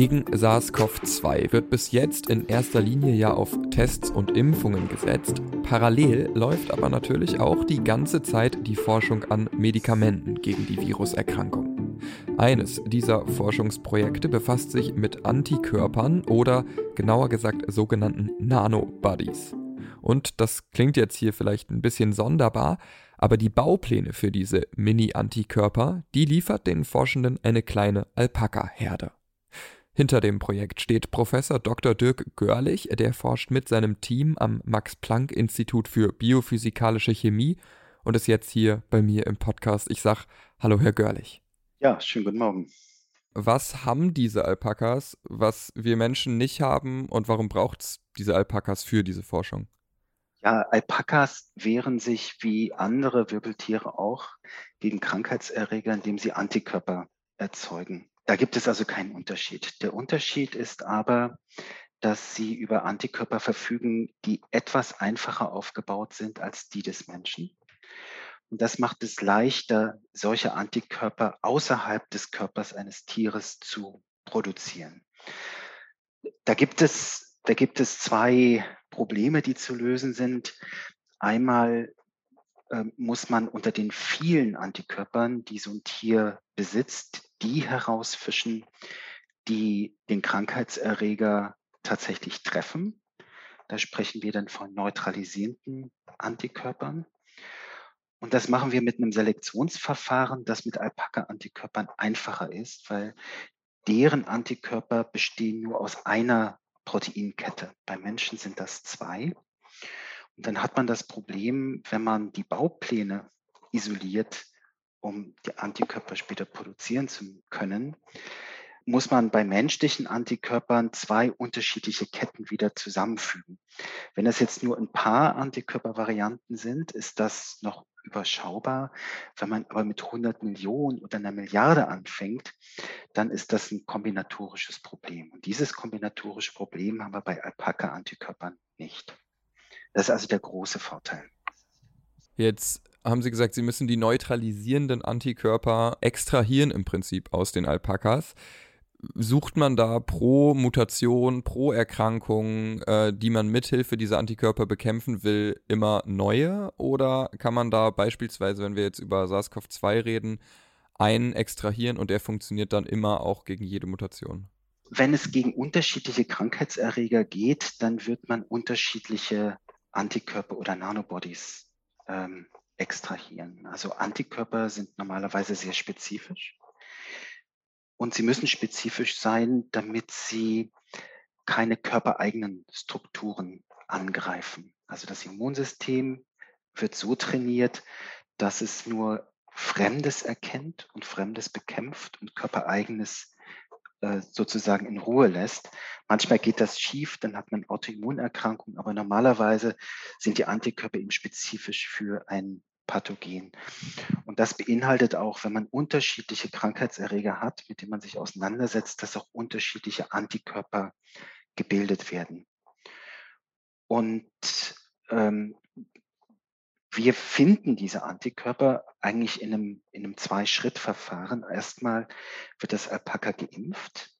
Gegen SARS-CoV-2 wird bis jetzt in erster Linie ja auf Tests und Impfungen gesetzt. Parallel läuft aber natürlich auch die ganze Zeit die Forschung an Medikamenten gegen die Viruserkrankung. Eines dieser Forschungsprojekte befasst sich mit Antikörpern oder genauer gesagt sogenannten Nanobodies. Und das klingt jetzt hier vielleicht ein bisschen sonderbar, aber die Baupläne für diese Mini-Antikörper, die liefert den Forschenden eine kleine Alpaka-Herde. Hinter dem Projekt steht Professor Dr. Dirk Görlich, der forscht mit seinem Team am Max-Planck-Institut für biophysikalische Chemie und ist jetzt hier bei mir im Podcast. Ich sag Hallo, Herr Görlich. Ja, schönen guten Morgen. Was haben diese Alpakas, was wir Menschen nicht haben und warum braucht es diese Alpakas für diese Forschung? Ja, Alpakas wehren sich wie andere Wirbeltiere auch gegen Krankheitserreger, indem sie Antikörper erzeugen. Da gibt es also keinen Unterschied. Der Unterschied ist aber, dass sie über Antikörper verfügen, die etwas einfacher aufgebaut sind als die des Menschen. Und das macht es leichter, solche Antikörper außerhalb des Körpers eines Tieres zu produzieren. Da gibt es, da gibt es zwei Probleme, die zu lösen sind. Einmal muss man unter den vielen Antikörpern, die so ein Tier besitzt, die herausfischen, die den Krankheitserreger tatsächlich treffen. Da sprechen wir dann von neutralisierenden Antikörpern. Und das machen wir mit einem Selektionsverfahren, das mit Alpaka-Antikörpern einfacher ist, weil deren Antikörper bestehen nur aus einer Proteinkette. Bei Menschen sind das zwei. Dann hat man das Problem, wenn man die Baupläne isoliert, um die Antikörper später produzieren zu können, muss man bei menschlichen Antikörpern zwei unterschiedliche Ketten wieder zusammenfügen. Wenn das jetzt nur ein paar Antikörpervarianten sind, ist das noch überschaubar. Wenn man aber mit 100 Millionen oder einer Milliarde anfängt, dann ist das ein kombinatorisches Problem. Und dieses kombinatorische Problem haben wir bei Alpaka-Antikörpern nicht. Das ist also der große Vorteil. Jetzt haben Sie gesagt, Sie müssen die neutralisierenden Antikörper extrahieren im Prinzip aus den Alpakas. Sucht man da pro Mutation, pro Erkrankung, äh, die man mithilfe dieser Antikörper bekämpfen will, immer neue? Oder kann man da beispielsweise, wenn wir jetzt über SARS-CoV-2 reden, einen extrahieren und der funktioniert dann immer auch gegen jede Mutation? Wenn es gegen unterschiedliche Krankheitserreger geht, dann wird man unterschiedliche Antikörper oder Nanobodies ähm, extrahieren. Also Antikörper sind normalerweise sehr spezifisch und sie müssen spezifisch sein, damit sie keine körpereigenen Strukturen angreifen. Also das Immunsystem wird so trainiert, dass es nur Fremdes erkennt und Fremdes bekämpft und körpereigenes äh, sozusagen in Ruhe lässt. Manchmal geht das schief, dann hat man Autoimmunerkrankungen, aber normalerweise sind die Antikörper eben spezifisch für ein Pathogen. Und das beinhaltet auch, wenn man unterschiedliche Krankheitserreger hat, mit denen man sich auseinandersetzt, dass auch unterschiedliche Antikörper gebildet werden. Und ähm, wir finden diese Antikörper eigentlich in einem, in einem Zwei-Schritt-Verfahren. Erstmal wird das Alpaka geimpft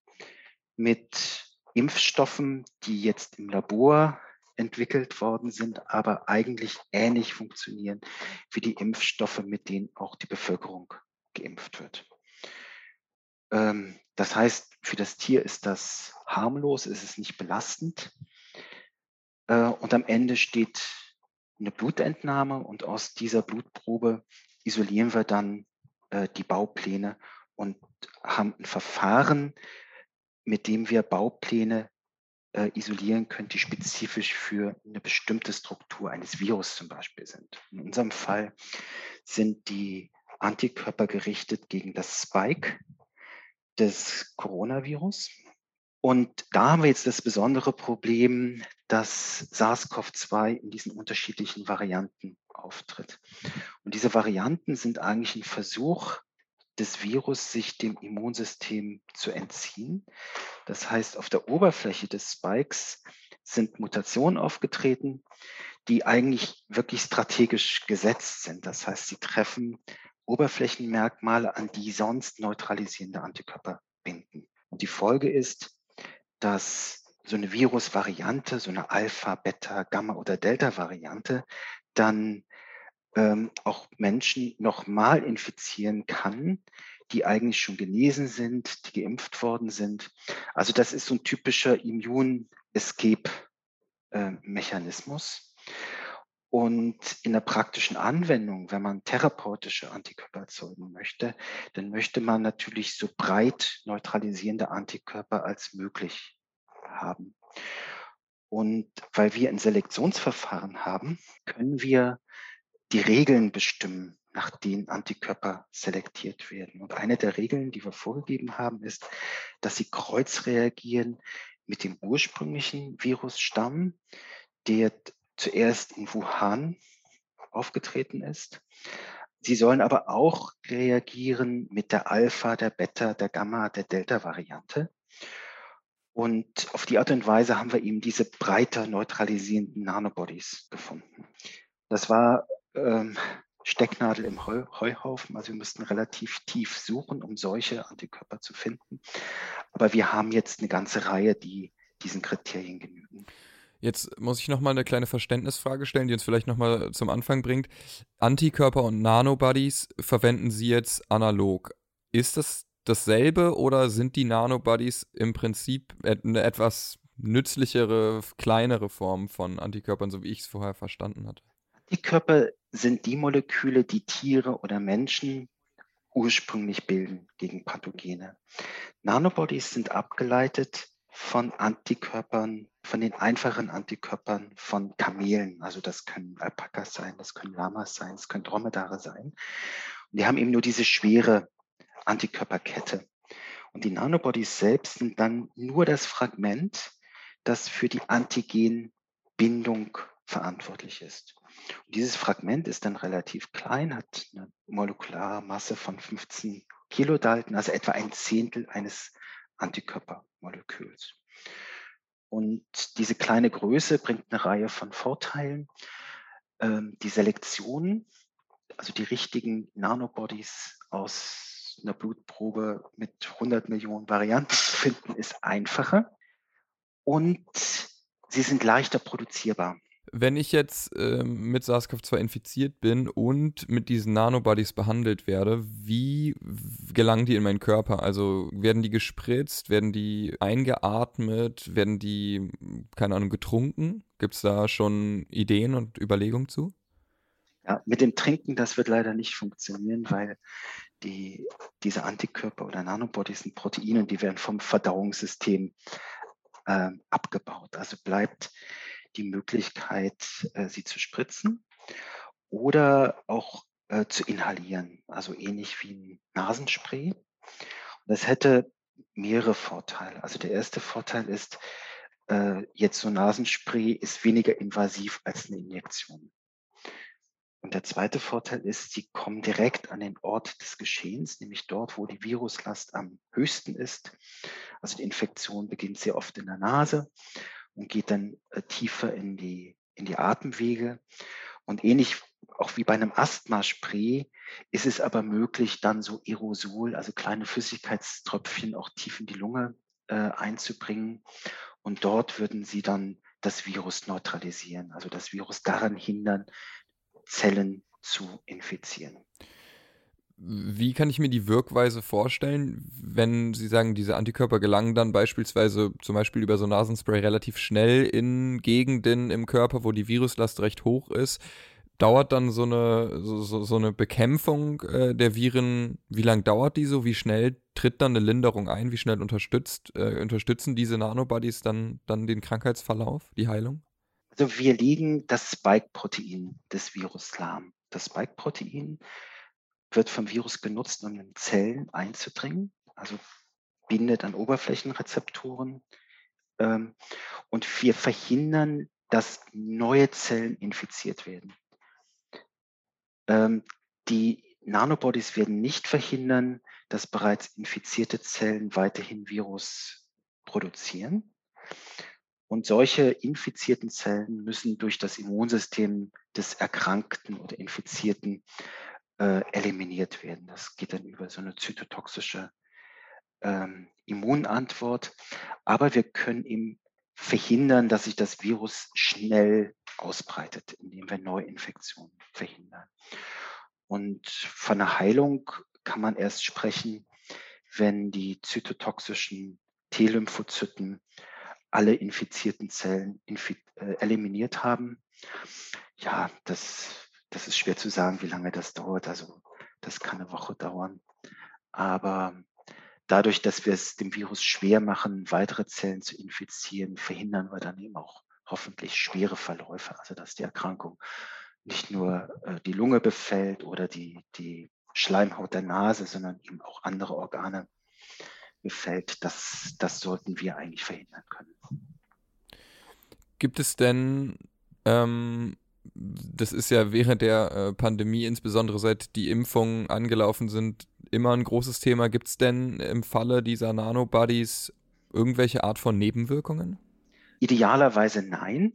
mit Impfstoffen, die jetzt im Labor entwickelt worden sind, aber eigentlich ähnlich funktionieren wie die Impfstoffe, mit denen auch die Bevölkerung geimpft wird. Ähm, das heißt, für das Tier ist das harmlos, ist es nicht belastend. Äh, und am Ende steht eine Blutentnahme und aus dieser Blutprobe isolieren wir dann äh, die Baupläne und haben ein Verfahren, mit dem wir Baupläne äh, isolieren können, die spezifisch für eine bestimmte Struktur eines Virus zum Beispiel sind. In unserem Fall sind die Antikörper gerichtet gegen das Spike des Coronavirus. Und da haben wir jetzt das besondere Problem, dass SARS-CoV-2 in diesen unterschiedlichen Varianten auftritt. Und diese Varianten sind eigentlich ein Versuch des Virus, sich dem Immunsystem zu entziehen. Das heißt, auf der Oberfläche des Spikes sind Mutationen aufgetreten, die eigentlich wirklich strategisch gesetzt sind. Das heißt, sie treffen Oberflächenmerkmale, an die sonst neutralisierende Antikörper binden. Und die Folge ist, dass so eine Virusvariante, so eine Alpha, Beta, Gamma oder Delta-Variante dann ähm, auch Menschen nochmal infizieren kann, die eigentlich schon genesen sind, die geimpft worden sind. Also das ist so ein typischer Immun-Escape-Mechanismus. Und in der praktischen Anwendung, wenn man therapeutische Antikörper erzeugen möchte, dann möchte man natürlich so breit neutralisierende Antikörper als möglich haben. Und weil wir ein Selektionsverfahren haben, können wir die Regeln bestimmen, nach denen Antikörper selektiert werden. Und eine der Regeln, die wir vorgegeben haben, ist, dass sie kreuzreagieren mit dem ursprünglichen Virusstamm, der zuerst in Wuhan aufgetreten ist. Sie sollen aber auch reagieren mit der Alpha, der Beta, der Gamma, der Delta-Variante. Und auf die Art und Weise haben wir eben diese breiter neutralisierenden Nanobodies gefunden. Das war ähm, Stecknadel im Heu Heuhaufen. Also wir mussten relativ tief suchen, um solche Antikörper zu finden. Aber wir haben jetzt eine ganze Reihe, die diesen Kriterien genügen. Jetzt muss ich nochmal eine kleine Verständnisfrage stellen, die uns vielleicht nochmal zum Anfang bringt. Antikörper und Nanobodies verwenden Sie jetzt analog. Ist das dasselbe oder sind die Nanobodies im Prinzip eine etwas nützlichere, kleinere Form von Antikörpern, so wie ich es vorher verstanden hatte? Antikörper sind die Moleküle, die Tiere oder Menschen ursprünglich bilden gegen Pathogene. Nanobodies sind abgeleitet von Antikörpern, von den einfachen Antikörpern von Kamelen. Also das können Alpakas sein, das können Lamas sein, das können Dromedare sein. Und die haben eben nur diese schwere Antikörperkette. Und die Nanobodies selbst sind dann nur das Fragment, das für die Antigenbindung verantwortlich ist. Und dieses Fragment ist dann relativ klein, hat eine molekulare Masse von 15 Kilodalton, also etwa ein Zehntel eines Antikörpermoleküls. Und diese kleine Größe bringt eine Reihe von Vorteilen. Ähm, die Selektion, also die richtigen Nanobodies aus einer Blutprobe mit 100 Millionen Varianten zu finden, ist einfacher. Und sie sind leichter produzierbar. Wenn ich jetzt äh, mit SARS-CoV-2 infiziert bin und mit diesen Nanobodies behandelt werde, wie gelangen die in meinen Körper? Also werden die gespritzt, werden die eingeatmet, werden die, keine Ahnung, getrunken? Gibt es da schon Ideen und Überlegungen zu? Ja, mit dem Trinken, das wird leider nicht funktionieren, weil die, diese Antikörper oder Nanobodies sind Proteine, die werden vom Verdauungssystem äh, abgebaut. Also bleibt die Möglichkeit, äh, sie zu spritzen oder auch äh, zu inhalieren, also ähnlich wie ein Nasenspray. Und das hätte mehrere Vorteile. Also der erste Vorteil ist, äh, jetzt so ein Nasenspray ist weniger invasiv als eine Injektion. Und der zweite Vorteil ist, sie kommen direkt an den Ort des Geschehens, nämlich dort, wo die Viruslast am höchsten ist. Also die Infektion beginnt sehr oft in der Nase und geht dann äh, tiefer in die, in die Atemwege. Und ähnlich auch wie bei einem Asthmaspray ist es aber möglich, dann so Aerosol, also kleine Flüssigkeitströpfchen auch tief in die Lunge äh, einzubringen. Und dort würden sie dann das Virus neutralisieren, also das Virus daran hindern, Zellen zu infizieren. Wie kann ich mir die Wirkweise vorstellen, wenn Sie sagen, diese Antikörper gelangen dann beispielsweise zum Beispiel über so Nasenspray relativ schnell in Gegenden im Körper, wo die Viruslast recht hoch ist? Dauert dann so eine, so, so eine Bekämpfung äh, der Viren, wie lange dauert die so? Wie schnell tritt dann eine Linderung ein? Wie schnell unterstützt, äh, unterstützen diese Nanobodies dann, dann den Krankheitsverlauf, die Heilung? Also wir legen das Spike-Protein des Virus lahm. Das Spike-Protein wird vom Virus genutzt, um in Zellen einzudringen. Also bindet an Oberflächenrezeptoren. Ähm, und wir verhindern, dass neue Zellen infiziert werden. Ähm, die Nanobodies werden nicht verhindern, dass bereits infizierte Zellen weiterhin Virus produzieren. Und solche infizierten Zellen müssen durch das Immunsystem des Erkrankten oder Infizierten äh, eliminiert werden. Das geht dann über so eine zytotoxische ähm, Immunantwort. Aber wir können eben verhindern, dass sich das Virus schnell ausbreitet, indem wir Neuinfektionen verhindern. Und von einer Heilung kann man erst sprechen, wenn die zytotoxischen T-Lymphozyten alle infizierten Zellen infi äh, eliminiert haben. Ja, das, das ist schwer zu sagen, wie lange das dauert. Also das kann eine Woche dauern. Aber dadurch, dass wir es dem Virus schwer machen, weitere Zellen zu infizieren, verhindern wir dann eben auch hoffentlich schwere Verläufe, also dass die Erkrankung nicht nur äh, die Lunge befällt oder die, die Schleimhaut der Nase, sondern eben auch andere Organe befällt. Das, das sollten wir eigentlich verhindern können. Gibt es denn, ähm, das ist ja während der äh, Pandemie, insbesondere seit die Impfungen angelaufen sind, immer ein großes Thema. Gibt es denn im Falle dieser Nanobodies irgendwelche Art von Nebenwirkungen? Idealerweise nein,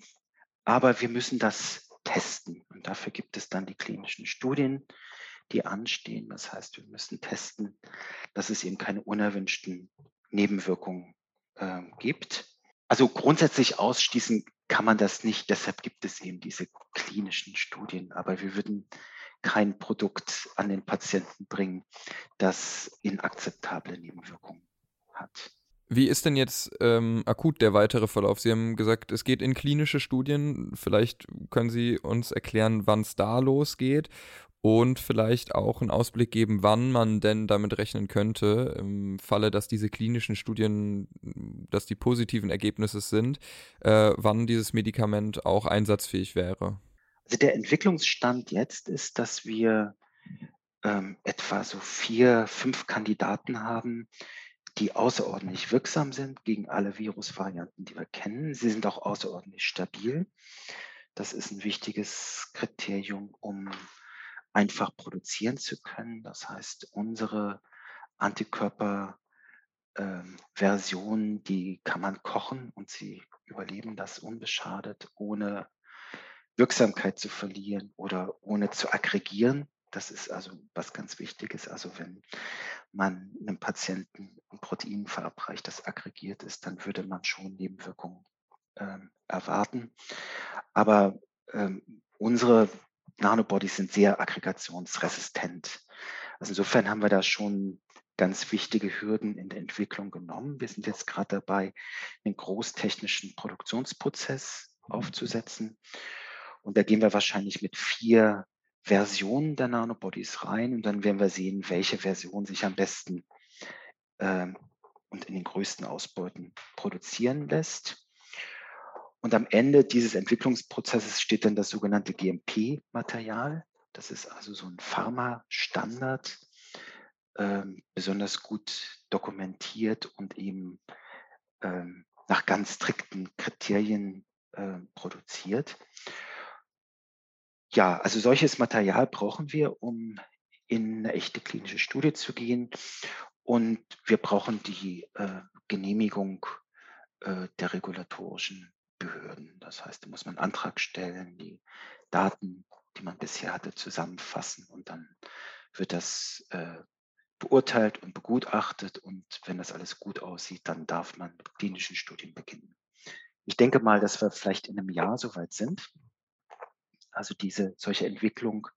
aber wir müssen das testen. Und dafür gibt es dann die klinischen Studien, die anstehen. Das heißt, wir müssen testen, dass es eben keine unerwünschten Nebenwirkungen äh, gibt. Also grundsätzlich ausschließen kann man das nicht. Deshalb gibt es eben diese klinischen Studien. Aber wir würden kein Produkt an den Patienten bringen, das inakzeptable Nebenwirkungen hat. Wie ist denn jetzt ähm, akut der weitere Verlauf? Sie haben gesagt, es geht in klinische Studien. Vielleicht können Sie uns erklären, wann es da losgeht und vielleicht auch einen Ausblick geben, wann man denn damit rechnen könnte, im Falle, dass diese klinischen Studien, dass die positiven Ergebnisse sind, äh, wann dieses Medikament auch einsatzfähig wäre. Also der Entwicklungsstand jetzt ist, dass wir ähm, etwa so vier, fünf Kandidaten haben, die außerordentlich wirksam sind gegen alle Virusvarianten, die wir kennen. Sie sind auch außerordentlich stabil. Das ist ein wichtiges Kriterium, um einfach produzieren zu können. Das heißt, unsere Antikörperversion, ähm, die kann man kochen und sie überleben das unbeschadet, ohne Wirksamkeit zu verlieren oder ohne zu aggregieren. Das ist also was ganz Wichtiges. Also wenn man einem Patienten ein Protein verabreicht, das aggregiert ist, dann würde man schon Nebenwirkungen ähm, erwarten. Aber ähm, unsere Nanobodies sind sehr aggregationsresistent. Also insofern haben wir da schon ganz wichtige Hürden in der Entwicklung genommen. Wir sind jetzt gerade dabei, einen großtechnischen Produktionsprozess aufzusetzen. Und da gehen wir wahrscheinlich mit vier Versionen der Nanobodies rein und dann werden wir sehen, welche Version sich am besten ähm, und in den größten Ausbeuten produzieren lässt. Und am Ende dieses Entwicklungsprozesses steht dann das sogenannte GMP-Material. Das ist also so ein Pharma-Standard, ähm, besonders gut dokumentiert und eben ähm, nach ganz strikten Kriterien äh, produziert. Ja, also solches Material brauchen wir, um in eine echte klinische Studie zu gehen. Und wir brauchen die äh, Genehmigung äh, der regulatorischen Behörden. Das heißt, da muss man einen Antrag stellen, die Daten, die man bisher hatte, zusammenfassen und dann wird das äh, beurteilt und begutachtet und wenn das alles gut aussieht, dann darf man mit klinischen Studien beginnen. Ich denke mal, dass wir vielleicht in einem Jahr soweit sind. Also diese solche Entwicklung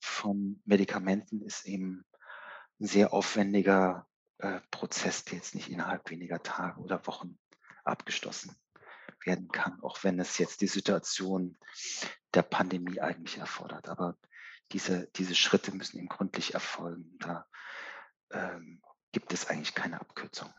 von Medikamenten ist eben ein sehr aufwendiger äh, Prozess, der jetzt nicht innerhalb weniger Tage oder Wochen abgeschlossen werden kann, auch wenn es jetzt die Situation der Pandemie eigentlich erfordert. Aber diese, diese Schritte müssen eben gründlich erfolgen. Da ähm, gibt es eigentlich keine Abkürzung.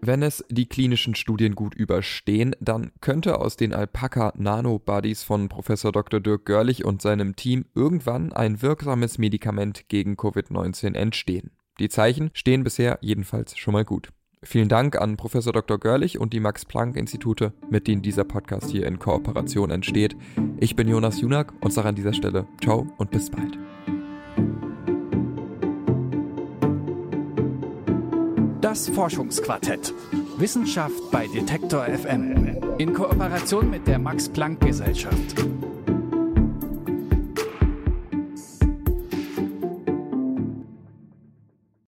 Wenn es die klinischen Studien gut überstehen, dann könnte aus den Alpaka-Nanobodies von Professor Dr. Dirk Görlich und seinem Team irgendwann ein wirksames Medikament gegen Covid-19 entstehen. Die Zeichen stehen bisher jedenfalls schon mal gut. Vielen Dank an Professor Dr. Görlich und die Max-Planck-Institute, mit denen dieser Podcast hier in Kooperation entsteht. Ich bin Jonas Junak und sage an dieser Stelle Ciao und bis bald. Das Forschungsquartett. Wissenschaft bei Detektor FM. In Kooperation mit der Max-Planck-Gesellschaft.